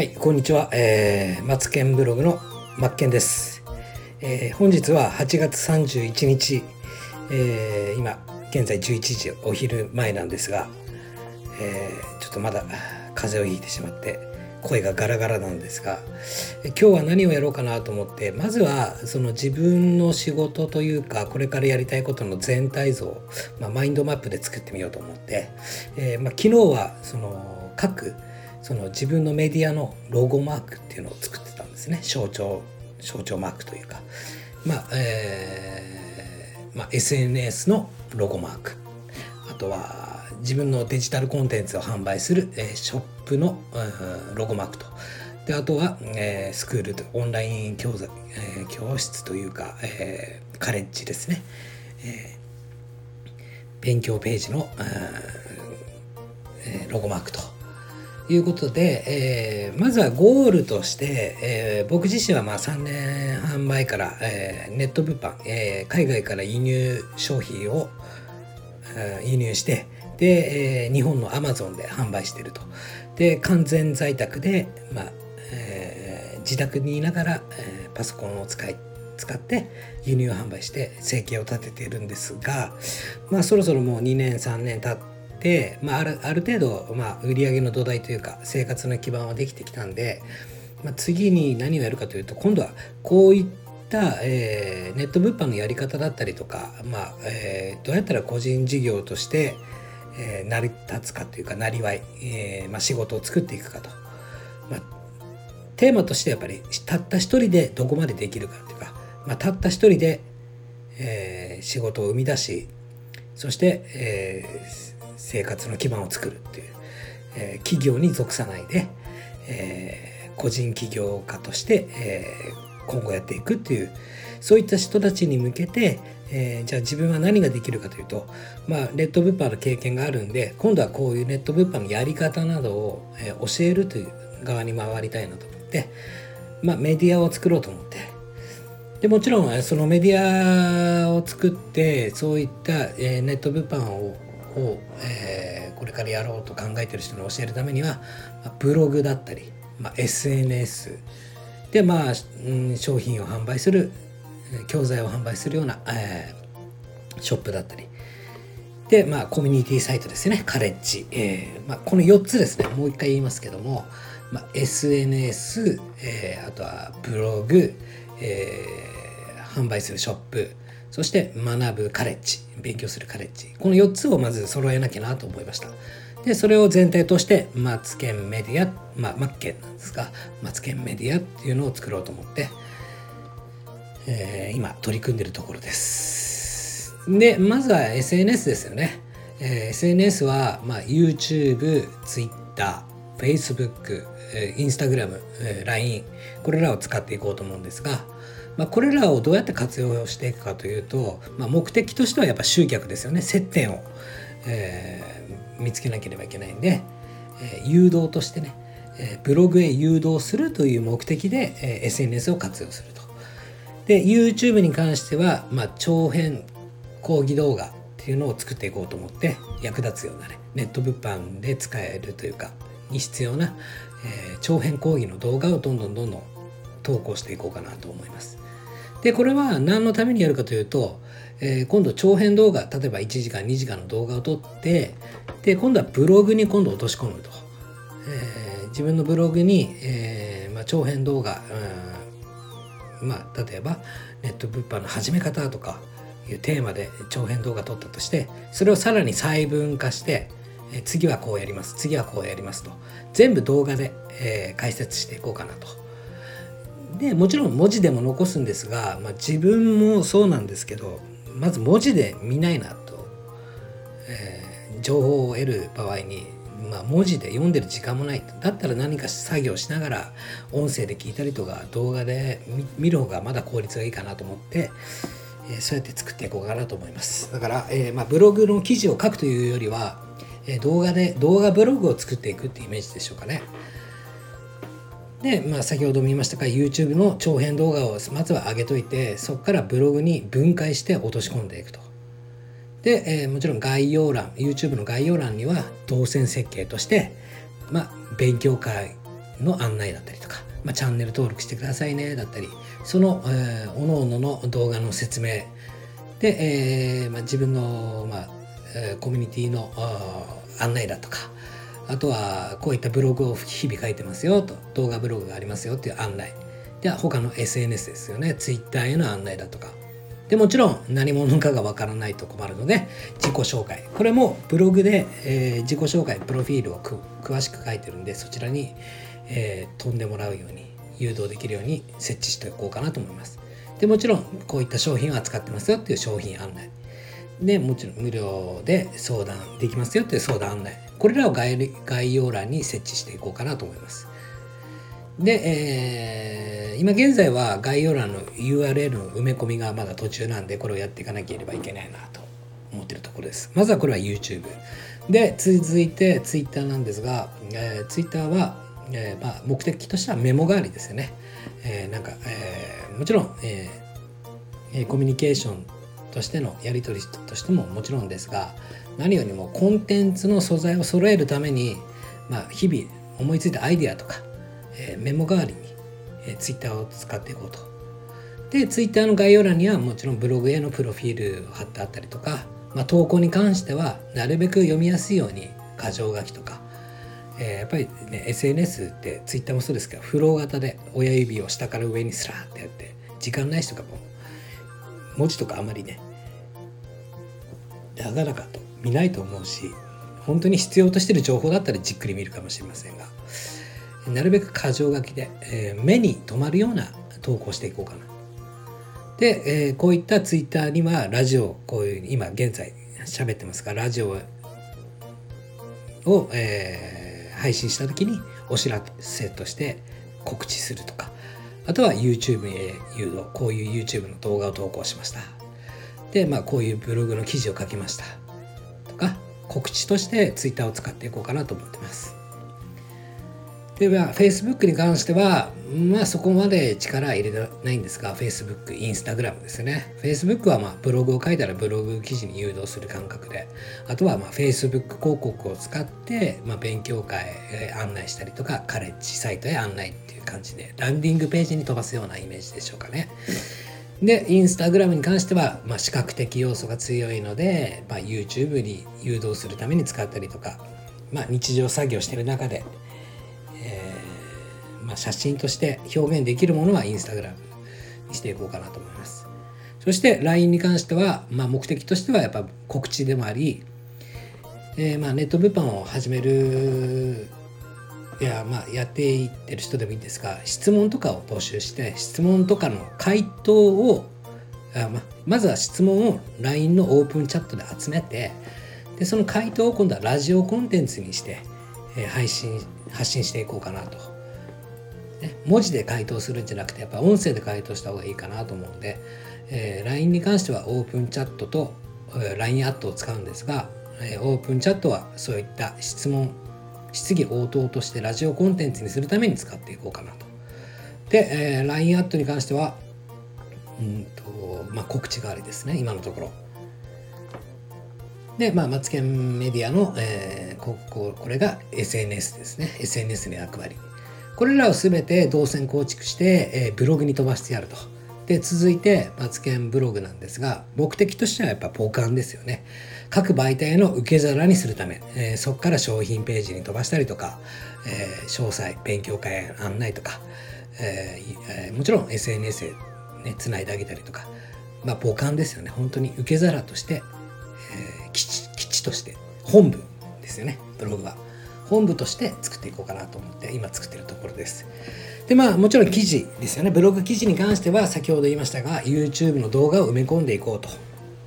はい、こんにちは。えー、マツケンブログのマッケンです。えー、本日は8月31日、えー、今、現在11時お昼前なんですが、えー、ちょっとまだ風邪をひいてしまって、声がガラガラなんですが、今日は何をやろうかなと思って、まずはその自分の仕事というか、これからやりたいことの全体像、まあ、マインドマップで作ってみようと思って、えー、まあ、昨日はその各その自分のメディアのロゴマークっていうのを作ってたんですね。象徴象徴マークというか。まあえーまあ、SNS のロゴマーク。あとは自分のデジタルコンテンツを販売する、えー、ショップの、うん、ロゴマークと。であとは、えー、スクールとオンライン教材、えー、教室というか、えー、カレッジですね、えー、勉強ページの、えー、ロゴマークと。いうことで、えー、まずはゴールとして、えー、僕自身はまあ3年半前から、えー、ネット物販、え、海外から輸入商品を、え、輸入してで、え、日本のアマゾンで販売してると。で完全在宅で、まあえ、自宅にいながら、え、パソコンを使い使って輸入販売して生計を立てているんですが、まあ、そろそろもう2年3年経ってで、まあ、あるある程度、まあ、売上の土台というか生活の基盤はできてきたんで、まあ、次に何をやるかというと今度はこういった、えー、ネット物販のやり方だったりとか、まあえー、どうやったら個人事業として、えー、成り立つかというかなりわい、えーまあ、仕事を作っていくかと、まあ、テーマとしてやっぱりたった一人でどこまでできるかというか、まあ、たった一人で、えー、仕事を生み出しそして、えー、生活の基盤を作るっていう、えー、企業に属さないで、えー、個人起業家として、えー、今後やっていくっていうそういった人たちに向けて、えー、じゃあ自分は何ができるかというと、まあ、ネット物販の経験があるんで今度はこういうネット物販のやり方などを、えー、教えるという側に回りたいなと思って、まあ、メディアを作ろうと思って。でもちろんそのメディアを作ってそういった、えー、ネット物販をを、えー、これからやろうと考えてる人に教えるためには、ブログだったり、まあ、SNS で、まあ、うん、商品を販売する教材を販売するような、えー、ショップだったり。で、まあ、コミュニティサイトですね。カレッジ、えーまあ、この4つですね。もう一回言いますけども、まあ、SNS、えー、あとはブログ、えー、販売するショップ。そして学ぶカレッジ勉強するカレッジ。この4つをまず揃えなきゃなと思いました。でそれを全体としてマツケンメディアまあマッケンなんですがマツケンメディアっていうのを作ろうと思って、えー、今取り組んでるところです。でまずは SNS ですよね、えー、SNS は、まあ、YouTube、Twitter、Facebook、Instagram、LINE これらを使っていこうと思うんですがまあ、これらをどうやって活用していくかというと、まあ、目的としてはやっぱ集客ですよね接点を、えー、見つけなければいけないんで、えー、誘導としてね、えー、ブログへ誘導するという目的で、えー、SNS を活用すると。で YouTube に関しては、まあ、長編講義動画っていうのを作っていこうと思って役立つようなねネット物販で使えるというかに必要な、えー、長編講義の動画をどんどんどんどん投稿していこうかなと思います。でこれは何のためにやるかというと、えー、今度長編動画例えば1時間2時間の動画を撮ってで今度はブログに今度落とし込むと、えー、自分のブログに、えーまあ、長編動画、うん、まあ例えばネット物販の始め方とかいうテーマで長編動画撮ったとしてそれをさらに細分化してえ次はこうやります次はこうやりますと。全部動画で、えー、解説していこうかなと。でもちろん文字でも残すんですが、まあ、自分もそうなんですけどまず文字で見ないなと、えー、情報を得る場合に、まあ、文字で読んでる時間もないだったら何か作業しながら音声で聞いたりとか動画で見る方がまだ効率がいいかなと思って、え、そうやって作っていこうかなと思います。だから、えー、まあ、ブログの記事を書くというよりは、え動画で動画ブログを作っていくっていうイメージでしょうかね。で、まあ、先ほども言いましたが YouTube の長編動画をまずは上げといてそこからブログに分解して落とし込んでいくと。で、えー、もちろん概要欄 YouTube の概要欄には動線設計として、まあ、勉強会の案内だったりとか、まあ、チャンネル登録してくださいねだったりその、えー、各々の動画の説明で、えーまあ、自分の、まあえー、コミュニティの案内だとかあとはこういったブログを日々書いてますよと動画ブログがありますよっていう案内。では他の SNS ですよね。Twitter への案内だとか。でもちろん何者かがわからないと困るので自己紹介。これもブログで、えー、自己紹介プロフィールを詳しく書いてるんでそちらに、えー、飛んでもらうように誘導できるように設置しておこうかなと思います。でもちろんこういった商品を扱ってますよっていう商品案内。でもちろん無料で相談できますよっていう相談案内。これらを概概要欄に設置していこうかなと思います。で、えー、今現在は概要欄の URL の埋め込みがまだ途中なんでこれをやっていかなければいけないなと思ってるところです。まずはこれは YouTube で続いて Twitter なんですが、えー、Twitter は、えーまあ、目的としてはメモ代わりですよね、えー、なんか、えー、もちろん、えー、コミュニケーションとしてのやり取りとしてももちろんですが何よりもコンテンツの素材を揃えるために、まあ、日々思いついたアイデアとか、えー、メモ代わりに、えー、Twitter を使っていこうと。で Twitter の概要欄にはもちろんブログへのプロフィールを貼ってあったりとか、まあ、投稿に関してはなるべく読みやすいように箇条書きとか、えー、やっぱりね SNS って Twitter もそうですけどフロー型で親指を下から上にスラーってやって時間ない人がも文字とかあまりねなかなかと見ないと思うし本当に必要としてる情報だったらじっくり見るかもしれませんがなるべく箇条書きで、えー、目に留まるような投稿していこうかな。で、えー、こういったツイッターにはラジオこういう今現在喋ってますがラジオを、えー、配信した時にお知らせとして告知するとかあとは YouTube へ誘導こういう YouTube の動画を投稿しました。でまあこういうブログの記事を書きました。とか告知として Twitter を使っていこうかなと思ってます。では Facebook に関してはまあそこまで力入れないんですが Facebook、Instagram ですね Facebook はまあブログを書いたらブログ記事に誘導する感覚であとはまあ Facebook 広告を使ってまあ勉強会案内したりとかカレッジサイトへ案内っていう感じでランディングページに飛ばすようなイメージでしょうかね。で、インスタグラムに関しては、まあ、視覚的要素が強いので、まあ、YouTube に誘導するために使ったりとか、まあ、日常作業してる中で、まあ、写真として表現できるものはインスタグラムにしていこうかなと思います。そして LINE に関しては、まあ、目的としてはやっぱ告知でもあり、えー、まあネット物販を始めるいやまあやっていってる人でもいいんですが質問とかを募集して質問とかの回答をあままずは質問を LINE のオープンチャットで集めてでその回答を今度はラジオコンテンツにして、えー、配信発信していこうかなと、ね、文字で回答するんじゃなくてやっぱ音声で回答した方がいいかなと思うんで、えー、LINE に関してはオープンチャットと LINE アットを使うんですが、えー、オープンチャットはそういった質問質疑応答としてラジオコンテンツにするために使っていこうかなと。で、えー、LINE アットに関しては、うんとまあ、告知代わりですね、今のところ。で、まあ、マツケンメディアの、えー、こここれが SNS ですね。SNS の役割。これらを全て動線構築して、えー、ブログに飛ばしてやると。で、続いて、マツケンブログなんですが、目的としてはやっぱポカンですよね。各媒体の受け皿にするため、えー、そこから商品ページに飛ばしたりとか、えー、詳細、勉強会案内とか、えー、もちろん SNS で、ね、つないであげたりとか、まあ、母艦ですよね。本当に受け皿として、え、基地、基地として、本部ですよね、ブログは。本部として作っていこうかなと思って今作ってるところです。でまあもちろん記事ですよね。ブログ記事に関しては先ほど言いましたが YouTube の動画を埋め込んでいこうと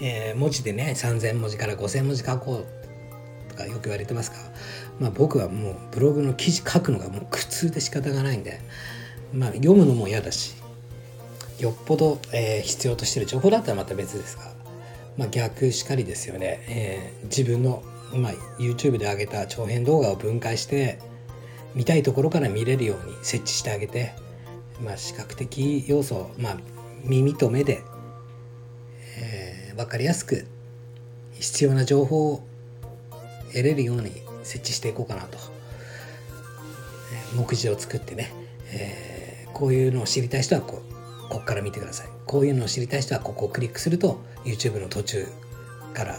えー、文字でね3,000文字から5,000文字書こうとかよく言われてますが、まあ、僕はもうブログの記事書くのがもう苦痛で仕方がないんで、まあ、読むのも嫌だしよっぽど、えー、必要としてる情報だったらまた別ですが、まあ、逆しかりですよね、えー、自分の、まあ、YouTube で上げた長編動画を分解して見たいところから見れるように設置してあげて、まあ、視覚的要素、まあ、耳と目で分かりやすく必要な情報を得れるように設置していこうかなと。目次を作ってね、えー、こういうのを知りたい人はこここから見てくださいこういうのを知りたい人はここをクリックすると YouTube の途中から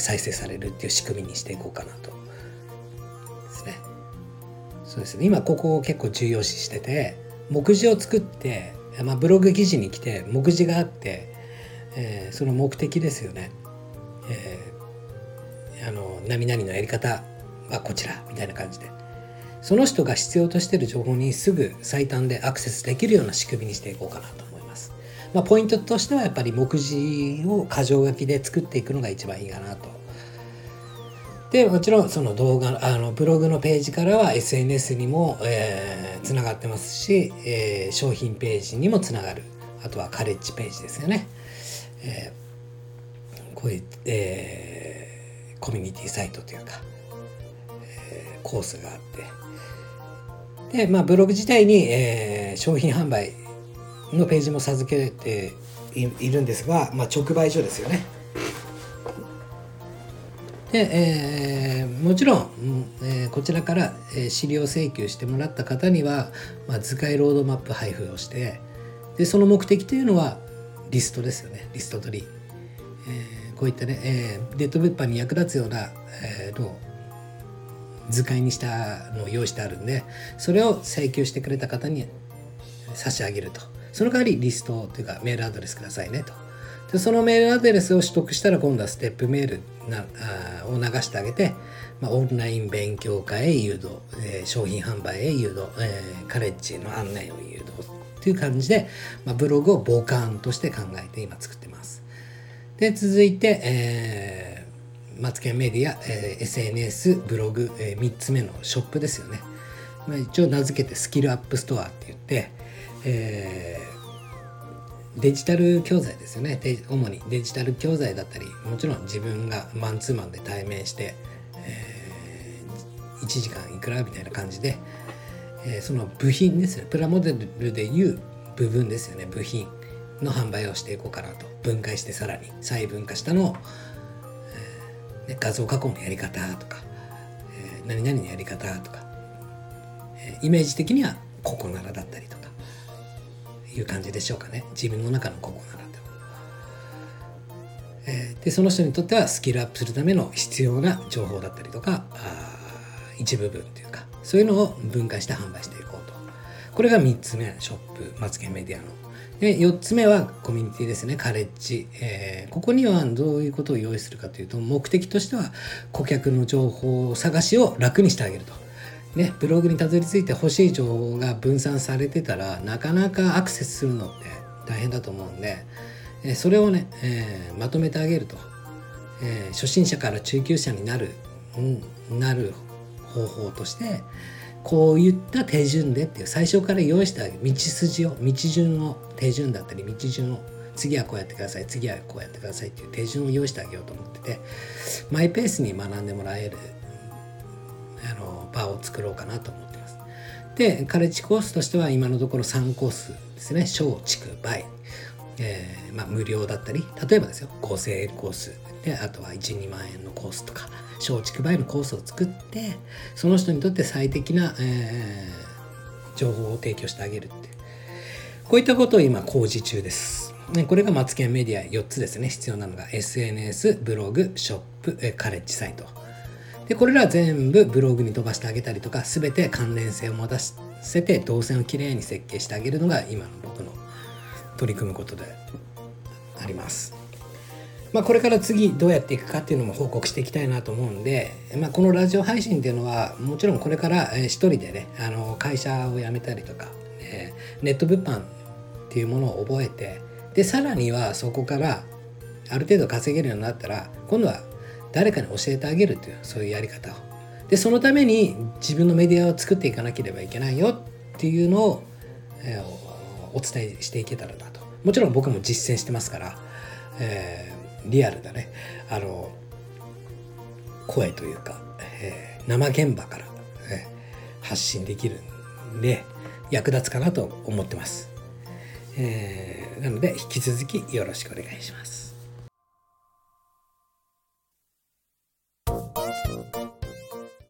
再生されるっていう仕組みにしていこうかなと。ですね。そうですね。今ここを結構重要視してて目次を作って、まあ、ブログ記事に来て目次があって、えー、その目的ですよね、えー、あの何々のやり方はこちらみたいな感じで。その人が必要としてる情報にすぐ最短でアクセスできるような仕組みにしていこうかなと。まあ、ポイントとしてはやっぱり目次を箇条書きで作っていくのが一番いいかなと。でもちろんその動画あのブログのページからは SNS にも、えー、つながってますし、えー、商品ページにもつながる。あとはカレッジページですよね、えー、こういう、えー、コミュニティサイトというか、えー、コースがあって。で、まあ、ブログ自体に、えー、商品販売のページも授けているんですが、まあ、直売所ですよね。で、えー、もちろん、えー、こちらから、えー、資料請求してもらった方には、まあ、図解ロードマップ配布をしてでその目的というのはリストですよね。リスト取り、えー、こういったね、えー、ネット物販に役立つような、えー、の図解にしたのを用意してあるんでそれを請求してくれた方に差し上げると。その代わりリストというかメールアドレスくださいねとでそのメールアドレスを取得したら今度はステップメールなあを流してあげて、まあ、オンライン勉強会へ誘導、えー、商品販売へ誘導、えー、カレッジの案内を誘導っていう感じで、まあ、ブログを母艦として考えて今作ってます。で続いて、えー、マツケンメディア、えー、SNS ブログ、えー、3つ目のショップですよね。まあ、一応名付けてスキルアップストアって言って、えーデジタル教材ですよね。主にデジタル教材だったりもちろん自分がマンツーマンで対面して、えー、1時間いくらみたいな感じで、えー、その部品ですね。プラモデルでいう部分ですよね。部品の販売をしていこうかなと。分解してさらに細分化したのを、えー、ね、画像加工のやり方とか、えー、何々のやり方とか、えイメージ的にはここならだったりとか。いう感じでしょうかね。自分の中のここならでも、えー、でその人にとってはスキルアップするための必要な情報だったりとか一部分というかそういうのを分解して販売していこうと。これが3つ目ショップマツケンメディアの。で4つ目はコミュニティですね。カレッジ、えー、ここにはどういうことを用意するかというと目的としては顧客の情報探しを楽にしてあげると。ね、ブログにたどり着いて欲しい情報が分散されてたらなかなかアクセスするのって大変だと思うんで、えそれをね、えー、まとめてあげると、えー、初心者から中級者になる、うん、なる方法としてこういった手順でっていう最初から用意した道筋を道順を手順だったり道順を次はこうやってください次はこうやってくださいっていう手順を用意してあげようと思っててマイペースに学んでもらえるあの場を作ろうかなと思ってます。でカレッジコースとしては今のところ3コースですね。小畜倍、えーまあ、無料だったり例えばですよ。5000円コースであとは12万円のコースとか小畜倍のコースを作ってその人にとって最適な、えー、情報を提供してあげるってこういったことを今工事中です。これがマツケンメディア4つですね。必要なのが SNS ブログショップカレッジサイト。でこれら全部ブログに飛ばしてあげたりとか全て関連性を持たせて動線をきれいに設計してあげるのが今の僕の取り組むことであります。まあ、これから次どうやっていくかっていうのも報告していきたいなと思うんで、まあ、このラジオ配信っていうのはもちろんこれから一人でねあの会社を辞めたりとか、えネット物販っていうものを覚えてでさらにはそこからある程度稼げるようになったら今度は誰かに教えてあげるというそういうやり方を。でそのために自分のメディアを作っていかなければいけないよっていうのを、えー、お伝えしていけたらなと。もちろん僕も実践してますから、えー、リアルだね。あの声というか、えー、生現場から、えー、発信できるんで役立つかなと思ってます、えー、なので引き続きよろしくお願いします。